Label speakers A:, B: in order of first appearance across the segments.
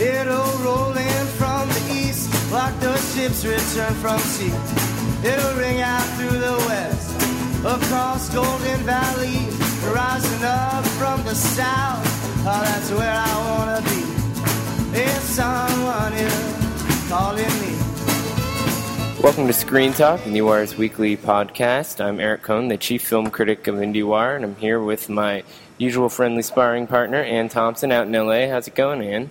A: It'll roll in from the east like the ships return from sea. It'll ring out through the west, across Golden Valley, rising up from the south. Oh, that's where I wanna be. If someone is calling me.
B: Welcome to Screen Talk, IndieWire's weekly podcast. I'm Eric Kohn, the chief film critic of IndieWire, and I'm here with my usual friendly sparring partner, Anne Thompson, out in LA. How's it going, Anne?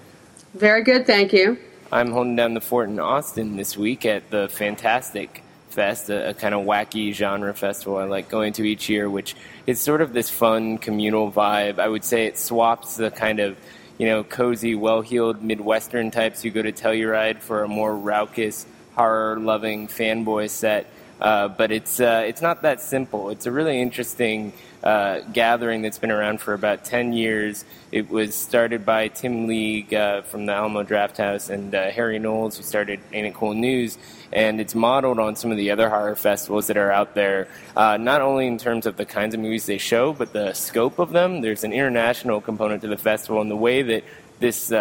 C: Very good, thank you.
B: I'm holding down the fort in Austin this week at the Fantastic Fest, a, a kind of wacky genre festival I like going to each year, which is sort of this fun communal vibe. I would say it swaps the kind of you know cozy, well-heeled Midwestern types who go to Telluride for a more raucous, horror-loving fanboy set. Uh, but it's uh, it's not that simple. It's a really interesting uh, gathering that's been around for about 10 years. It was started by Tim League uh, from the Alamo Drafthouse and uh, Harry Knowles, who started Ain't It Cool News. And it's modeled on some of the other horror festivals that are out there, not only in terms of the kinds of movies they show, but the scope of them. There's an international component to the festival, and the way that this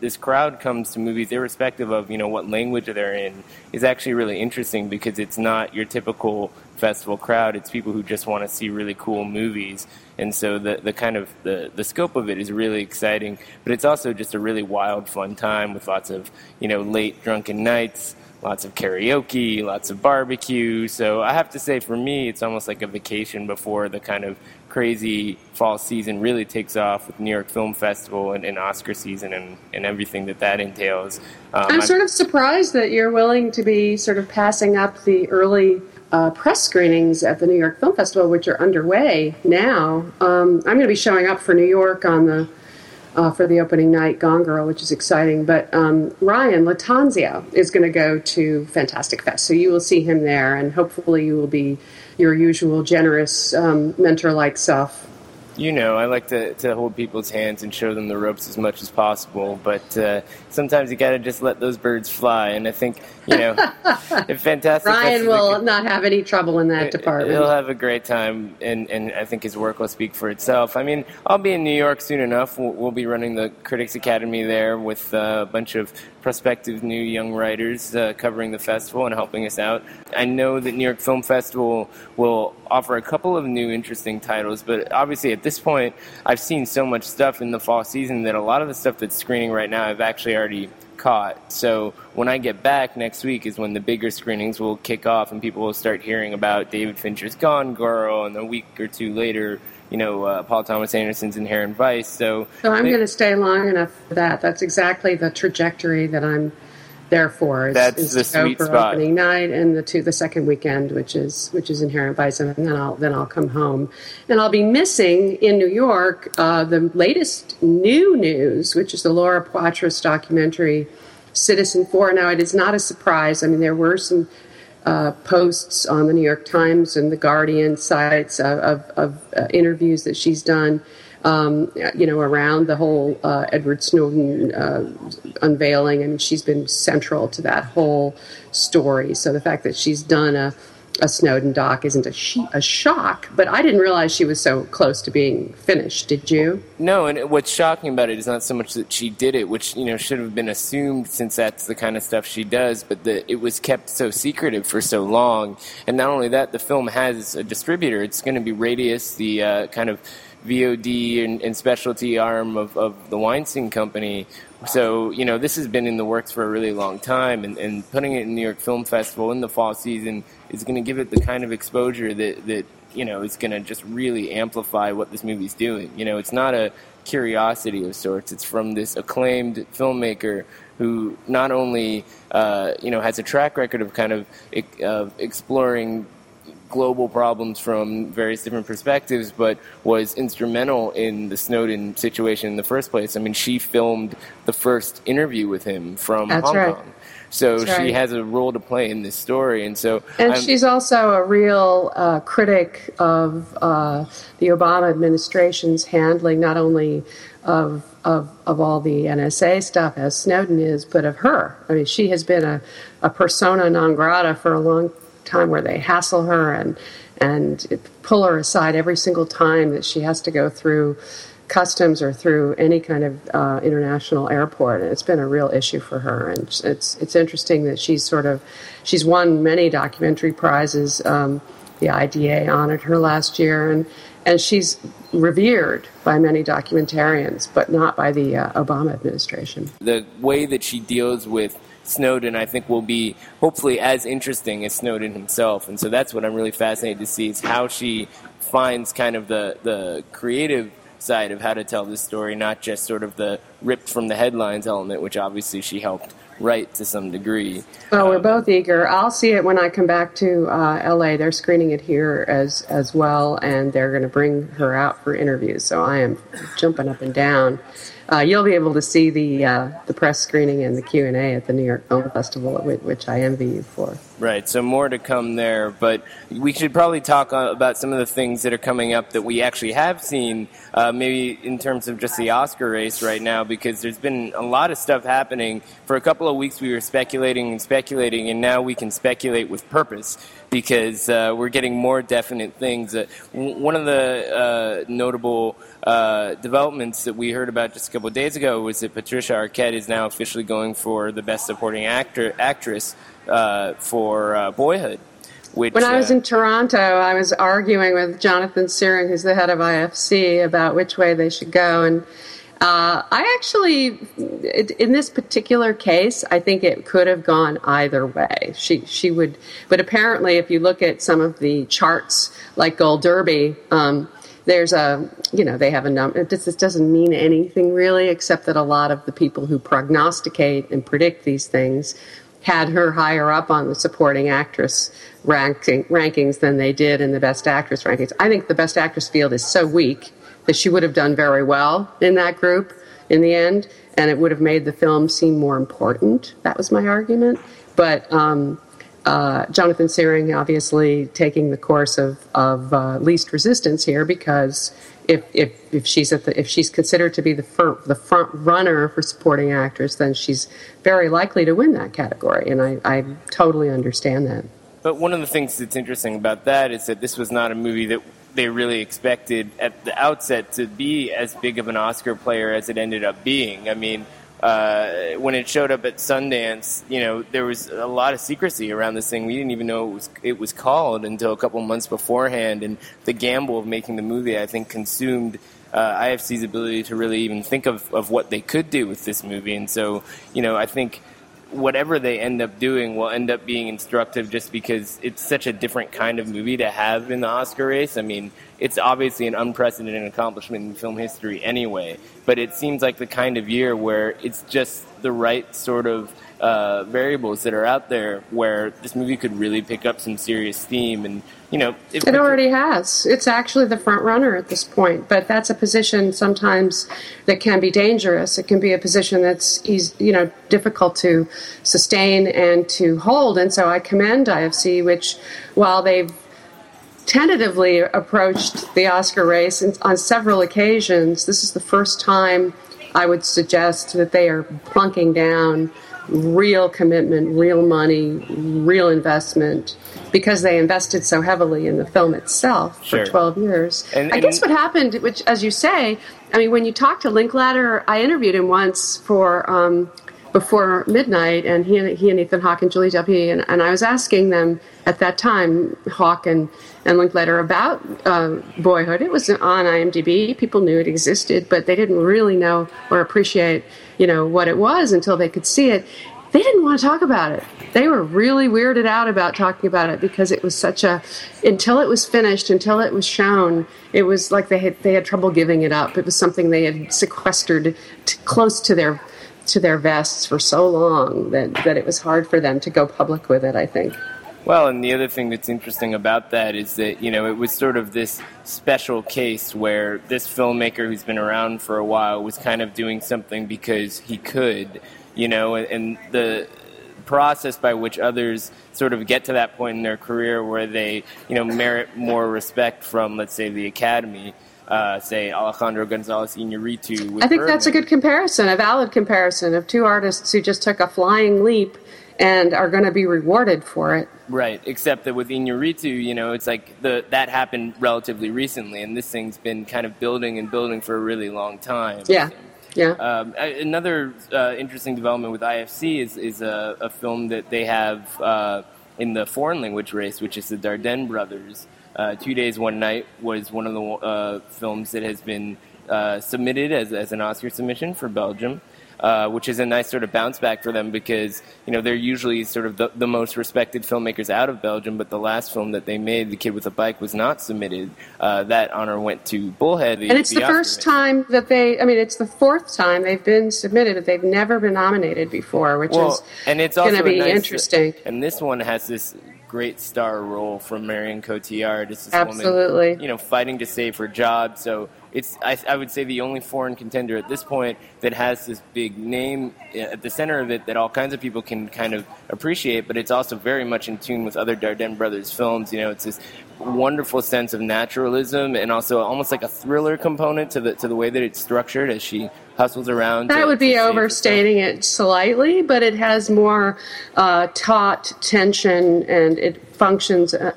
B: this crowd comes to movies irrespective of you know what language they're in is actually really interesting because it's not your typical festival crowd it's people who just want to see really cool movies and so the the kind of the the scope of it is really exciting but it's also just a really wild fun time with lots of you know late drunken nights lots of karaoke, lots of barbecue. So I have to say, for me, it's almost like a vacation before the kind of crazy fall season really takes off with New York Film Festival and, and Oscar season and, and everything that that entails.
C: Um, I'm sort of surprised that you're willing to be sort of passing up the early uh, press screenings at the New York Film Festival, which are underway now. Um, I'm going to be showing up for New York on the uh, for the opening night, Gone Girl, which is exciting. But um, Ryan Lattanzio is going to go to Fantastic Fest, so you will see him there, and hopefully you will be your usual generous um, mentor-like self.
B: You know, I like to, to hold people's hands and show them the ropes as much as possible, but uh, sometimes you got to just let those birds fly. And I think, you know, if fantastic.
C: Ryan will not have any trouble in that department.
B: He'll have a great time, and, and I think his work will speak for itself. I mean, I'll be in New York soon enough. We'll, we'll be running the Critics Academy there with uh, a bunch of prospective new young writers uh, covering the festival and helping us out. I know that New York Film Festival will offer a couple of new interesting titles, but obviously at this point, I've seen so much stuff in the fall season that a lot of the stuff that's screening right now I've actually already caught. So when I get back next week is when the bigger screenings will kick off and people will start hearing about David Fincher's Gone Girl, and a week or two later, you know, uh, Paul Thomas Anderson's Inherent Vice. So,
C: so I'm going to stay long enough for that. That's exactly the trajectory that I'm there for.
B: Is, That's
C: is
B: the sweet
C: for
B: spot.
C: Opening night and the two the second weekend, which is which is Inherent Vice, and then I'll then I'll come home, and I'll be missing in New York uh, the latest new news, which is the Laura Poitras documentary. Citizenfour Now, it is not a surprise. I mean, there were some uh, posts on the New York Times and the Guardian sites of, of, of uh, interviews that she's done, um, you know, around the whole uh, Edward Snowden uh, unveiling. I mean, she's been central to that whole story. So the fact that she's done a a Snowden doc isn't a, she- a shock, but I didn't realize she was so close to being finished. Did you?
B: No, and what's shocking about it is not so much that she did it, which you know should have been assumed since that's the kind of stuff she does, but that it was kept so secretive for so long. And not only that, the film has a distributor. It's going to be Radius, the uh, kind of VOD and, and specialty arm of, of the Weinstein Company. So, you know, this has been in the works for a really long time, and, and putting it in New York Film Festival in the fall season is going to give it the kind of exposure that, that you know, is going to just really amplify what this movie's doing. You know, it's not a curiosity of sorts, it's from this acclaimed filmmaker who not only, uh, you know, has a track record of kind of uh, exploring global problems from various different perspectives, but was instrumental in the Snowden situation in the first place. I mean, she filmed the first interview with him from
C: That's
B: Hong
C: right.
B: Kong. So
C: That's
B: she
C: right.
B: has a role to play in this story, and so
C: And
B: I'm-
C: she's also a real uh, critic of uh, the Obama administration's handling not only of, of of all the NSA stuff as Snowden is, but of her. I mean, she has been a, a persona non grata for a long time, where they hassle her and and pull her aside every single time that she has to go through customs or through any kind of uh, international airport. And it's been a real issue for her. And it's it's interesting that she's sort of she's won many documentary prizes. Um, the IDA honored her last year, and and she's revered by many documentarians, but not by the uh, Obama administration.
B: The way that she deals with Snowden, I think, will be hopefully as interesting as Snowden himself. And so that's what I'm really fascinated to see is how she finds kind of the, the creative side of how to tell this story, not just sort of the ripped from the headlines element, which obviously she helped write to some degree.
C: Well, we're both eager. I'll see it when I come back to uh, LA. They're screening it here as as well, and they're going to bring her out for interviews. So I am jumping up and down uh, you'll be able to see the uh, the press screening and the Q and A at the New York Film Festival, which I envy you for.
B: Right. So more to come there, but we should probably talk uh, about some of the things that are coming up that we actually have seen, uh, maybe in terms of just the Oscar race right now, because there's been a lot of stuff happening. For a couple of weeks, we were speculating and speculating, and now we can speculate with purpose because uh, we're getting more definite things. Uh, one of the uh, notable uh, developments that we heard about just a couple of days ago was that Patricia Arquette is now officially going for the Best Supporting Actor Actress uh, for Boyhood. Which,
C: when I was in Toronto, I was arguing with Jonathan Sehring, who's the head of IFC, about which way they should go, and uh, I actually, in this particular case, I think it could have gone either way. She she would, but apparently, if you look at some of the charts, like Gold Derby, um, there's a you know they have a number. This doesn't mean anything really, except that a lot of the people who prognosticate and predict these things had her higher up on the supporting actress ranking, rankings than they did in the best actress rankings. I think the best actress field is so weak that she would have done very well in that group in the end, and it would have made the film seem more important. That was my argument. But um, uh, Jonathan Sehring obviously taking the course of, of uh, least resistance here because if, if, if she's at the, if she's considered to be the fir- the front runner for supporting actress, then she's very likely to win that category, and I, I totally understand that.
B: But one of the things that's interesting about that is that this was not a movie that they really expected at the outset to be as big of an Oscar player as it ended up being. I mean, uh, when it showed up at Sundance, you know, there was a lot of secrecy around this thing. We didn't even know it was it was called until a couple months beforehand, and the gamble of making the movie, I think, consumed. Uh, IFC's ability to really even think of, of what they could do with this movie. And so, you know, I think whatever they end up doing will end up being instructive just because it's such a different kind of movie to have in the Oscar race. I mean, it's obviously an unprecedented accomplishment in film history anyway, but it seems like the kind of year where it's just the right sort of uh, variables that are out there where this movie could really pick up some serious steam and you know
C: it already has. It's actually the front runner at this point but that's a position sometimes that can be dangerous. It can be a position that's easy, you know difficult to sustain and to hold. And so i commend ifc which while they've tentatively approached the oscar race on several occasions this is the first time i would suggest that they are plunking down real commitment, real money, real investment because they invested so heavily in the film itself for sure. 12 years. And, and I guess what happened, which, as you say, I mean, when you talk to Linklater, I interviewed him once for um, before midnight, and he and, he and Ethan Hawke and Julie Delpy, and, and I was asking them at that time, Hawke and, and Linklater, about uh, Boyhood. It was on IMDb. People knew it existed, but they didn't really know or appreciate, you know, what it was until they could see it. They didn't want to talk about it. They were really weirded out about talking about it because it was such a until it was finished, until it was shown, it was like they had they had trouble giving it up. It was something they had sequestered close to their to their vests for so long that, that it was hard for them to go public with it, I think.
B: Well, and the other thing that's interesting about that is that, you know, it was sort of this special case where this filmmaker who's been around for a while was kind of doing something because he could, you know, and the process by which others sort of get to that point in their career where they, you know, merit more respect from, let's say, the Academy. Uh, say Alejandro Gonzalez Iñárritu.
C: I think Birdman. that's a good comparison, a valid comparison of two artists who just took a flying leap and are going to be rewarded for it.
B: Right, except that with Iñárritu, you know, it's like the that happened relatively recently, and this thing's been kind of building and building for a really long time.
C: Yeah. Yeah.
B: Um, another uh, interesting development with IFC is, is a, a film that they have uh, in the foreign language race, which is the Dardenne brothers. Uh, Two Days, One Night was one of the uh, films that has been uh, submitted as, as an Oscar submission for Belgium. Uh, which is a nice sort of bounce back for them because you know they're usually sort of the, the, most respected filmmakers out of Belgium. But the last film that they made, The Kid with a Bike, was not submitted. Uh, that honor went to Bullhead.
C: The, and it's the, the first time that they. I mean, it's the fourth time they've been submitted, but they've never been nominated before, which well, is and it's going to be nice, interesting.
B: And this one has this great star role from Marion Cotillard. It's this
C: Absolutely.
B: Woman, you know, fighting to save her job. So it's I, I, would say the only foreign contender at this point that has this big name at the center of it that all kinds of people can kind of appreciate, but it's also very much in tune with other Dardenne brothers films. You know, it's this wonderful sense of naturalism and also almost like a thriller component to the to the way that it's structured as she hustles around.
C: That
B: to,
C: would be overstating it slightly, but it has more uh, taut tension and it functions uh,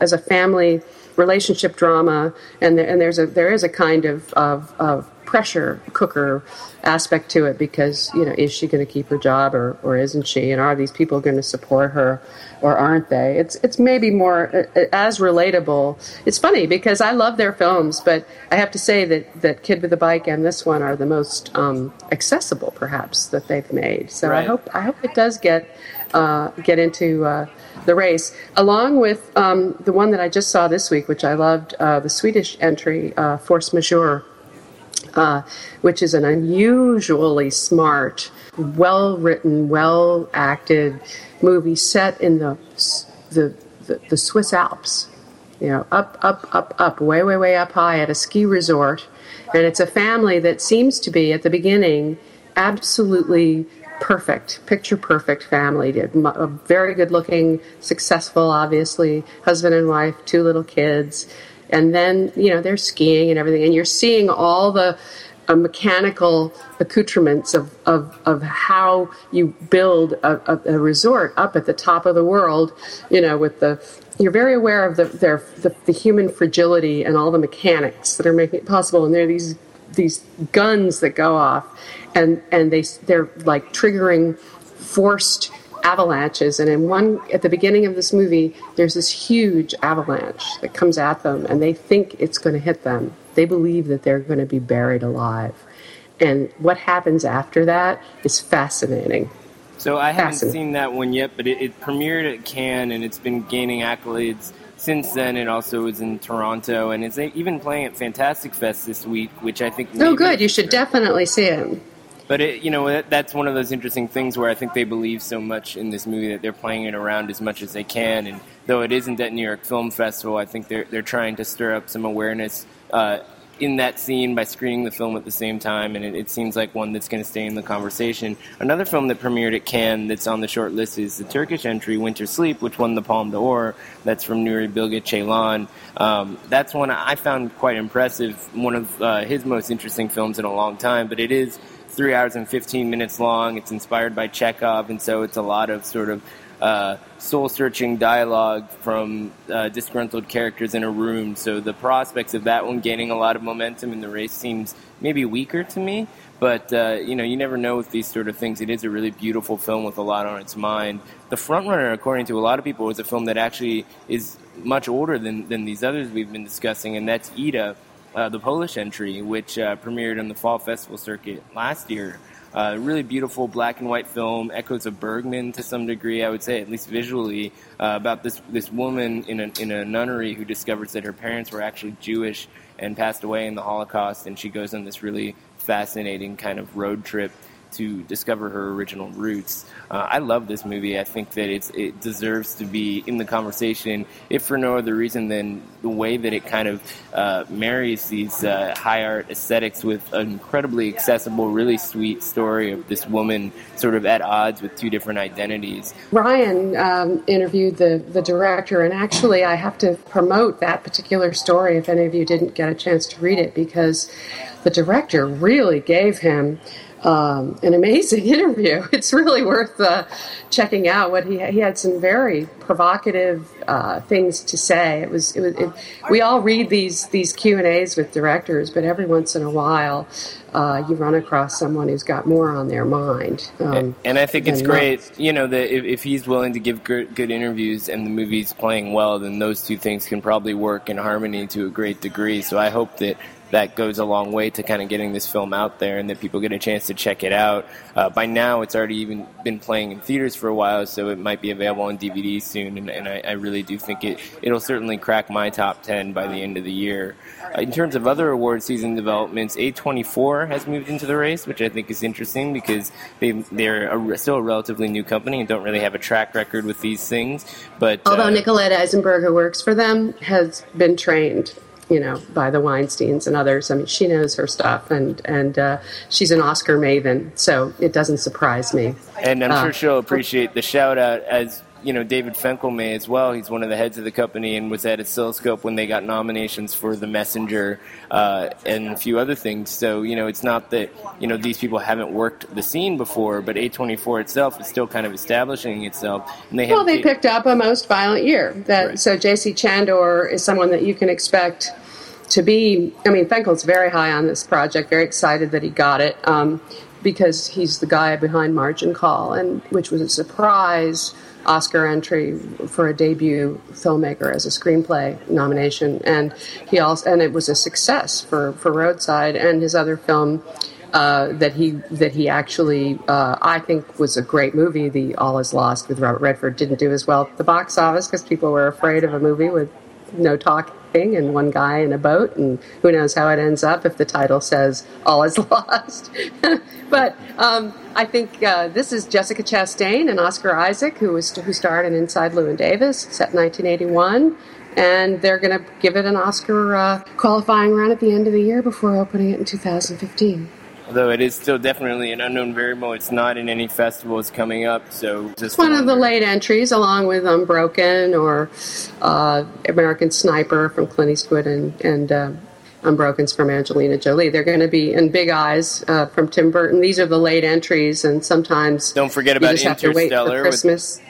C: as a family relationship drama, and and there's a there is a kind of of, of pressure cooker aspect to it because you know is she going to keep her job or, or isn't she? And are these people going to support her or aren't they? It's it's maybe more uh, uh, as relatable. It's funny because I love their films but I have to say that that Kid with a Bike and this one are the most um, accessible perhaps that they've made. So right. I hope I hope it does get uh, get into uh, the race, along with um, the one that I just saw this week, which I loved, uh, the Swedish entry, uh, Force Majeure, uh, which is an unusually smart, well written, well acted movie set in the, the, the, the Swiss Alps. You know, up, up, up, up, way, way, way up high at a ski resort. And it's a family that seems to be, at the beginning, absolutely perfect, picture perfect family. A very good looking, successful, obviously, husband and wife, two little kids. And then, you know, they're skiing and everything. And you're seeing all the uh, mechanical accoutrements of, of, of how you build a, a, a, resort up at the top of the world, you know, with the. You're very aware of the, their, the, the human fragility and all the mechanics that are making it possible. And there are these these guns that go off and and they they're like triggering forced avalanches and in one at the beginning of this movie there's this huge avalanche that comes at them and they think it's going to hit them they believe that they're going to be buried alive and what happens after that is fascinating
B: so i haven't seen that one yet but it, it premiered at cannes and it's been gaining accolades since then, it also was in Toronto, and it's even playing at Fantastic Fest this week, which I think.
C: Oh, good! You should definitely see it.
B: But it, you know, that's one of those interesting things where I think they believe so much in this movie that they're playing it around as much as they can. And though it isn't at New York Film Festival, I think they're they're trying to stir up some awareness uh, in that scene by screening the film at the same time, and it, it seems like one that's going to stay in the conversation. Another film that premiered at Cannes that's on the short list is the Turkish entry Winter Sleep, which won the Palme d'Or. That's from Nuri Bilge Ceylan. Um, that's one I found quite impressive. One of uh, his most interesting films in a long time, but it is three hours and 15 minutes long. It's inspired by Chekhov, and so it's a lot of sort of uh, soul searching dialogue from uh, disgruntled characters in a room. So the prospects of that one gaining a lot of momentum in the race seems maybe weaker to me. But uh, you know, you never know with these sort of things. It is a really beautiful film with a lot on its mind. The Frontrunner, according to a lot of people, was a film that actually is much older than, than these others we've been discussing, and that's Ida, uh, the Polish entry, which uh, premiered on the Fall Festival circuit last year. Uh, really beautiful black and white film, echoes of Bergman to some degree, I would say, at least visually, uh, about this this woman in a in a nunnery who discovers that her parents were actually Jewish and passed away in the Holocaust, and she goes on this really fascinating kind of road trip to discover her original roots. Uh, I love this movie. I think that it's it deserves to be in the conversation, if for no other reason than the way that it kind of uh, marries these uh, high art aesthetics with an incredibly accessible, really sweet story of this woman sort of at odds with two different identities.
C: Ryan um, interviewed the the director, and actually, I have to promote that particular story if any of you didn't get a chance to read it because the director really gave him um, an amazing interview. It's really worth uh, checking out. What he he had some very provocative uh, things to say. It was, it was it, we all read these these Q and A's with directors, but every once in a while uh, you run across someone who's got more on their mind.
B: Um, and I think it's great, not. you know, that if, if, he's willing to give good, good interviews and the movie's playing well, then those two things can probably work in harmony to a great degree. So I hope that that goes a long way to kind of getting this film out there and that people get a chance to check it out. Uh, by now, it's already even been playing in theaters for a while, so it might be available on DVD soon. And, and I, I, really do think it it'll certainly crack my top ten by the end of the year. Uh, in terms of other award season developments, A24 has moved into the race, which I think is interesting because they they're a, still a relatively new company and don't really have a track record with these things. But
C: although uh, Nicolette Aizenberg, who works for them, has been trained you know, by the Weinsteins and others. I mean, she knows her stuff, and and uh, she's an Oscar maven, so it doesn't surprise me.
B: And I'm sure she'll appreciate the shout out as you know David Fenkel may as well. He's one of the heads of the company and was at Oscilloscope when they got nominations for The Messenger uh, and a few other things. So you know it's not that you know these people haven't worked the scene before, but A24 itself is still kind of establishing itself.
C: And they well, they picked up a most violent year. That right. so J.C. Chandor is someone that you can expect to be. I mean, Fenkel's very high on this project. Very excited that he got it. Um, because he's the guy behind Margin Call, and which was a surprise Oscar entry for a debut filmmaker as a screenplay nomination, and he also and it was a success for for Roadside and his other film. Uh, that he that he actually uh, I think was a great movie. The All Is Lost with Robert Redford didn't do as well at the box office because people were afraid of a movie with no talk thing and one guy in a boat, and who knows how it ends up if the title says all is lost. but um, I think uh, this is Jessica Chastain and Oscar Isaac, who was who starred in Inside Llewyn Davis, set in 1981. And they're going to give it an Oscar uh, qualifying run at the end of the year before opening it in 2015
B: although it is still definitely an unknown variable. It's not in any festivals coming up, so
C: just one of the late entries, along with Unbroken or uh, American Sniper from Clint Eastwood and and. Uh, Unbroken's from Angelina Jolie. They're going to be in Big Eyes uh, from Tim Burton. These are the late entries, and sometimes
B: don't forget about
C: you just Interstellar. Have to wait for Christmas.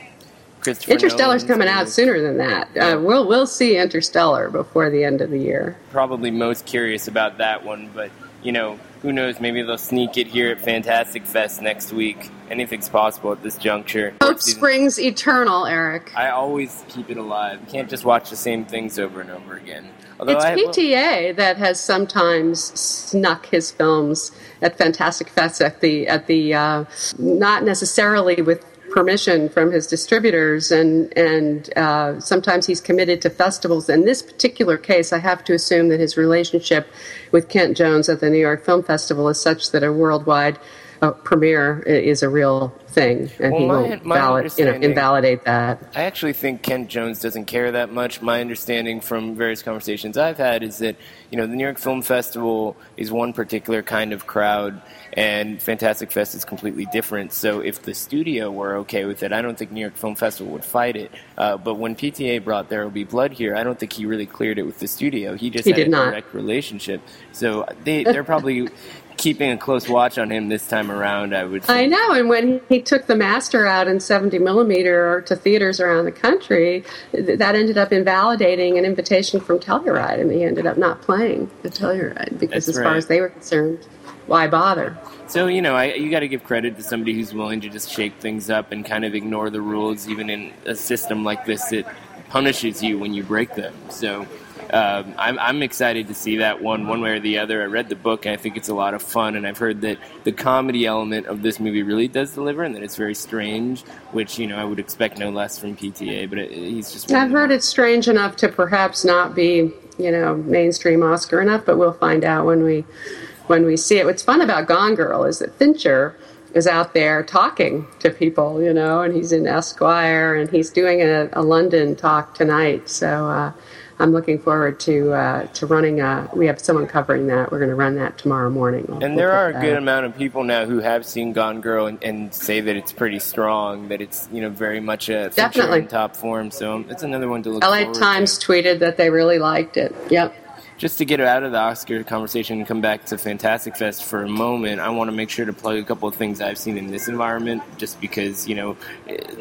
C: Interstellar's coming out sooner than that. Uh, we'll we'll see Interstellar before the end of the year.
B: Probably most curious about that one, but you know, who knows? Maybe they'll sneak it here at Fantastic Fest next week. Anything's possible at this juncture.
C: Hope springs eternal, Eric.
B: I always keep it alive. You can't just watch the same things over and over again.
C: Although it's I, PTA well, that has sometimes snuck his films at Fantastic Fest at the at the uh, not necessarily with permission from his distributors, and and uh, sometimes he's committed to festivals. In this particular case, I have to assume that his relationship with Kent Jones at the New York Film Festival is such that a worldwide uh, premiere is a real thing, and well, he my, won't my valid, you know, invalidate that.
B: I actually think Kent Jones doesn't care that much. My understanding from various conversations I've had is that you know the New York Film Festival is one particular kind of crowd, and Fantastic Fest is completely different. So if the studio were okay with it, I don't think New York Film Festival would fight it. Uh, but when PTA brought There Will Be Blood here, I don't think he really cleared it with the studio. He just
C: he
B: had a
C: not.
B: direct relationship. So they they're probably keeping a close watch on him this time around. I would. Say.
C: I know, and when he took the master out in 70 millimeter to theaters around the country, that ended up invalidating an invitation from Telluride, and he ended up not playing the Telluride because, That's as right. far as they were concerned, why bother?
B: So you know, I, you got to give credit to somebody who's willing to just shake things up and kind of ignore the rules, even in a system like this that punishes you when you break them. So um, I'm, I'm excited to see that one, one way or the other. I read the book and I think it's a lot of fun, and I've heard that the comedy element of this movie really does deliver, and that it's very strange, which you know I would expect no less from PTA. But it, he's just.
C: I've heard it's strange enough to perhaps not be you know mainstream Oscar enough, but we'll find out when we when we see it. What's fun about Gone Girl is that Fincher is out there talking to people, you know, and he's in Esquire and he's doing a, a London talk tonight. So uh, I'm looking forward to uh, to running. A, we have someone covering that. We're going to run that tomorrow morning.
B: We'll, and there are a good amount of people now who have seen Gone Girl and, and, say that it's pretty strong. That it's you know very much a
C: definitely
B: top form. So it's another one to look.
C: LA Times
B: to.
C: tweeted that they really liked it. Yep.
B: Just to get out of the Oscar conversation and come back to Fantastic Fest for a moment, I want to make sure to plug a couple of things I've seen in this environment, just because, you know,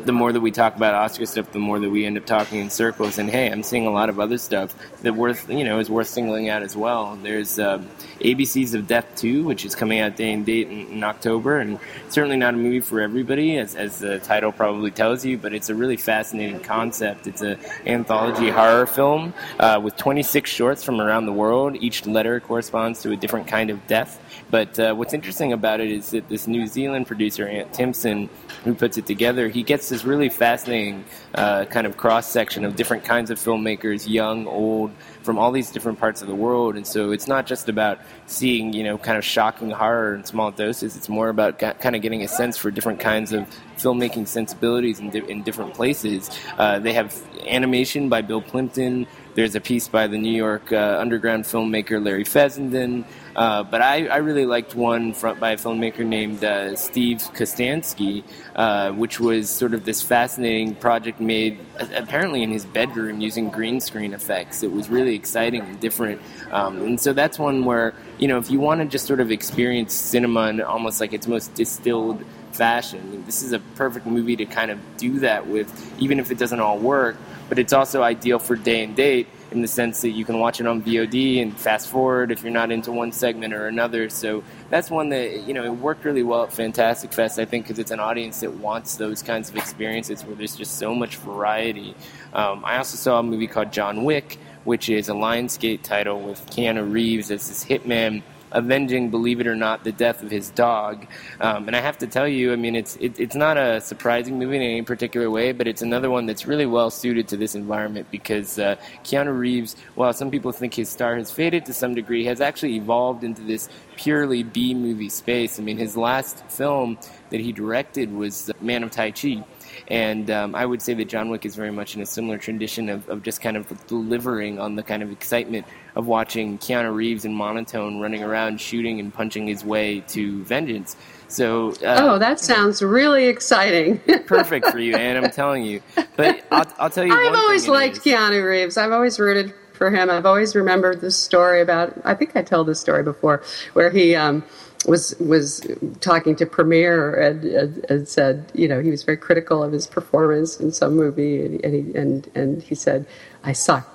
B: the more that we talk about Oscar stuff, the more that we end up talking in circles. And hey, I'm seeing a lot of other stuff that worth, you know, is worth singling out as well. There's um, ABCs of Death 2, which is coming out day and date in, in, October, and certainly not a movie for everybody, as, as the title probably tells you, but it's a really fascinating concept. It's an anthology horror film uh, with 26 shorts from around the world. Each letter corresponds to a different kind of death. But uh, what's interesting about it is that this New Zealand producer, Ant Timpson, who puts it together, he gets this really fascinating uh, kind of cross section of different kinds of filmmakers, young, old, from all these different parts of the world. And so it's not just about seeing, you know, kind of shocking horror in small doses. It's more about kind of getting a sense for different kinds of filmmaking sensibilities in, di- in different places. Uh, they have animation by Bill Plympton. There's a piece by the New York uh, underground filmmaker Larry Fessenden. Uh, but I, I, really liked one from, by a filmmaker named uh, Steve Kostanski, uh, which was sort of this fascinating project made apparently in his bedroom using green screen effects. It was really exciting and different. Um, and so that's one where, you know, if you want to just sort of experience cinema in almost like its most distilled fashion, this is a perfect movie to kind of do that with, even if it doesn't all work. But it's also ideal for day and date in the sense that you can watch it on VOD and fast forward if you're not into one segment or another. So that's one that you know it worked really well at Fantastic Fest. I think because it's an audience that wants those kinds of experiences where there's just so much variety. Um, I also saw a movie called John Wick, which is a Lionsgate title with Keanu Reeves as this hitman avenging, believe it or not, the death of his dog. Um, and I have to tell you, I mean, it's it, it's not a surprising movie in any particular way, but it's another one that's really well suited to this environment because uh, Keanu Reeves, while some people think his star has faded to some degree, has actually evolved into this purely B movie space. I mean, his last film that he directed was Man of Tai Chi. And um, I would say that John Wick is very much in a similar tradition of, of just kind of delivering on the kind of excitement of watching Keanu Reeves in monotone running around shooting and punching his way to vengeance. So,
C: uh, oh, that sounds really exciting.
B: perfect for you, and I'm telling you. But I'll, I'll tell you.
C: I've always liked Keanu Reeves. I've always rooted for him. I've always remembered this story about. I think I told this story before, where he um, was was talking to Premiere and, and, and, said, you know, he was very critical of his performance in some movie, and and he, and, and he said, "I suck,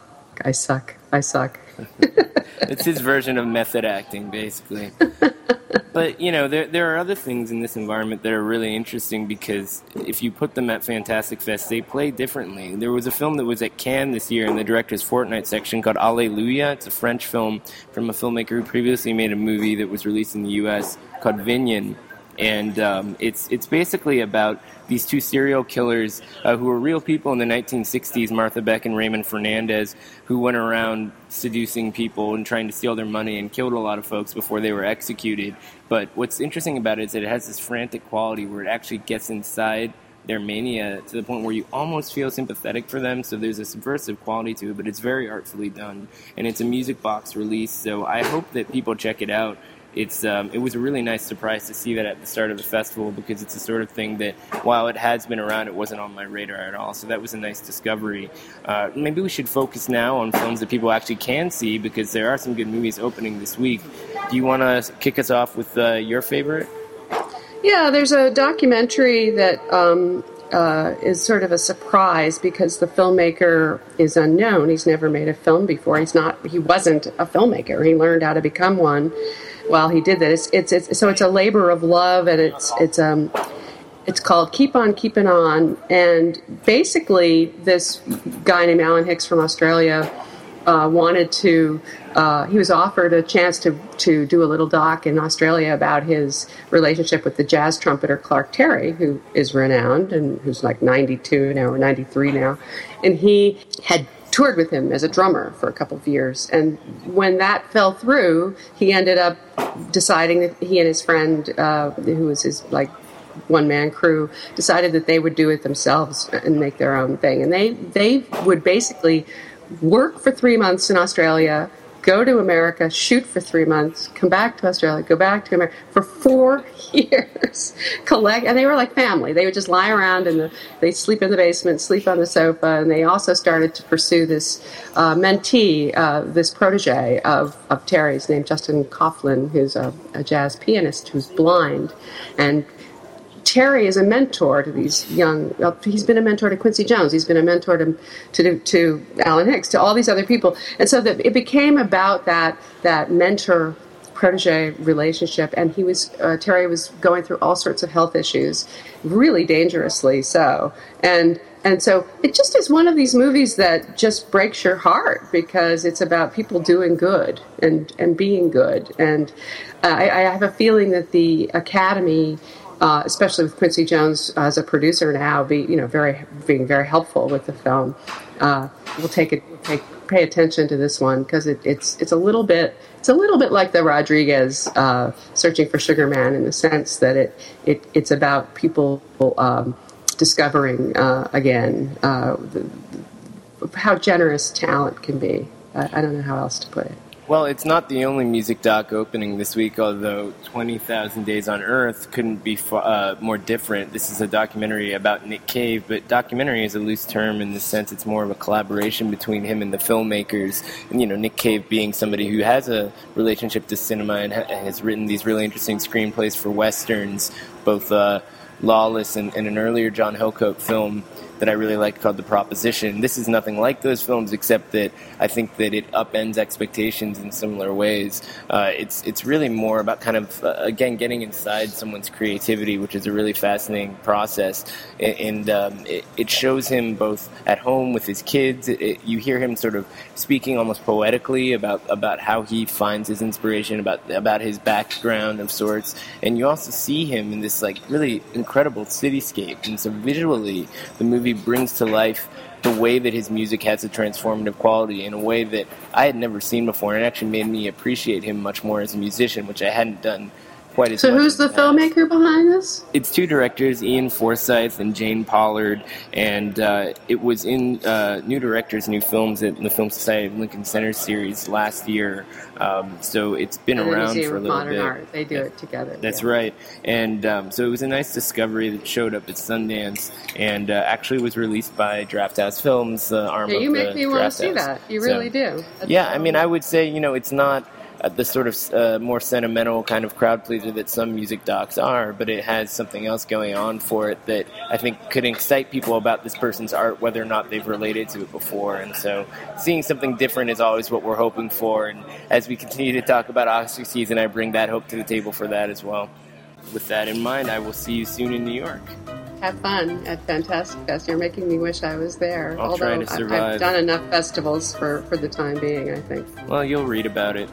C: I suck, I suck."
B: it's his version of method acting, basically. but you know, there there are other things in this environment that are really interesting because if you put them at Fantastic Fest, they play differently. There was a film that was at Cannes this year in the director's fortnight section called Alleluia. It's a French film from a filmmaker who previously made a movie that was released in the U.S. called Vinyan and um, it's it's basically about these two serial killers uh, who were real people in the 1960s, Martha Beck and Raymond Fernandez, who went around seducing people and trying to steal their money and killed a lot of folks before they were executed. But what's interesting about it is that it has this frantic quality where it actually gets inside their mania to the point where you almost feel sympathetic for them. So there's a subversive quality to it, but it's very artfully done, and it's a music box release. So I hope that people check it out it's um, it was a really nice surprise to see that at the start of the festival because it's the sort of thing that while it has been around, it wasn't on my radar at all. So that was a nice discovery. Uh, maybe we should focus now on films that people actually can see because there are some good movies opening this week. Do you want to kick us off with uh, your favorite?
C: Yeah, there's a documentary that um, uh, is sort of a surprise because the filmmaker is unknown. He's never made a film before. He's not. He wasn't a filmmaker. He learned how to become one while he did that. It's, it's, it's so it's a labor of love, and it's it's um it's called Keep On Keeping On, and basically this guy named Alan Hicks from Australia uh, wanted to. Uh, he was offered a chance to to do a little doc in Australia about his relationship with the jazz trumpeter Clark Terry, who is renowned and who's like 92 now or 93 now, and he had toured with him as a drummer for a couple of years. And when that fell through, he ended up deciding that he and his friend, uh, who was his like one man crew, decided that they would do it themselves and make their own thing. And they they would basically work for three months in Australia go to America, shoot for three months, come back to Australia, go back to America for four years, collect, and they were like family. They would just lie around and the, they sleep in the basement, sleep on the sofa, and they also started to pursue this uh, mentee, uh, this protege of, of Terry's named Justin Kauflin, who's a, a jazz pianist who's blind, and Terry is a mentor to these young. Well, he's been a mentor to Quincy Jones. He's been a mentor to to, to Alan Hicks, to all these other people, and so that it became about that that mentor protege relationship. And he was uh, Terry was going through all sorts of health issues, really dangerously so, and. And so it just is one of these movies that just breaks your heart because it's about people doing good and, and being good. And uh, I, I have a feeling that the Academy uh, especially with Quincy Jones as a producer now, be you know very being very helpful with the film. Uh, we'll take it take pay attention to this one because it, it's it's a little bit it's a little bit like the Rodriguez uh, searching for Sugar Man in the sense that it, it it's about people um, discovering uh, again uh, the, how generous talent can be. I, I don't know how else to put it.
B: Well, it's not the only music doc opening this week, although 20,000 Days on Earth couldn't be uh, more different. This is a documentary about Nick Cave, but documentary is a loose term in the sense it's more of a collaboration between him and the filmmakers. And, you know, Nick Cave being somebody who has a relationship to cinema and ha- has written these really interesting screenplays for westerns, both uh, Lawless and, and an earlier John Hillcoat film that I really liked called The Proposition. This is nothing like those films, except that I think that it upends expectations in similar ways. Uh, it's it's really more about kind of uh, again getting inside someone's creativity, which is a really fascinating process, and um, it, it, shows him both at home with his kids. It, it, you hear him sort of speaking almost poetically about about how he finds his inspiration, about about his background of sorts, and you also see him in this like really incredible cityscape. And so visually, the movie brings to life the way that his music has a transformative quality in a way that I had never seen before, and actually made me appreciate him much more as a musician, which I hadn't done quite as
C: so who's the filmmaker behind this?
B: It's two directors ian forsyth and jane pollard and uh, it was in uh, new directors new films at the film society of lincoln center series last year. Um, so it's been
C: and
B: around for a little
C: modern
B: bit.
C: art. They do it together
B: that's
C: yeah.
B: right. And um, so it was a nice discovery that showed up at sundance and uh, actually was released by Draft drafthouse films uh, arm
C: yeah, you make
B: the
C: me want to see that. You
B: So-
C: really do. That's
B: yeah, I mean, I would say you know it's not the sort of uh, more sentimental kind of crowd pleaser that some music docs are, but it has something else going on for it that I think could excite people about this person's art, whether or not they've related to it before. And so, seeing something different is always what we're hoping for. And as we continue to talk about Oscar season, I bring that hope to the table for that as well. With that in mind, I will see you soon in New York.
C: Have fun at Fantastic Fest. You're making me wish I was there.
B: I'll
C: Although
B: try to
C: I-. I've done enough festivals for, for the time being, I think.
B: Well, you'll read about it.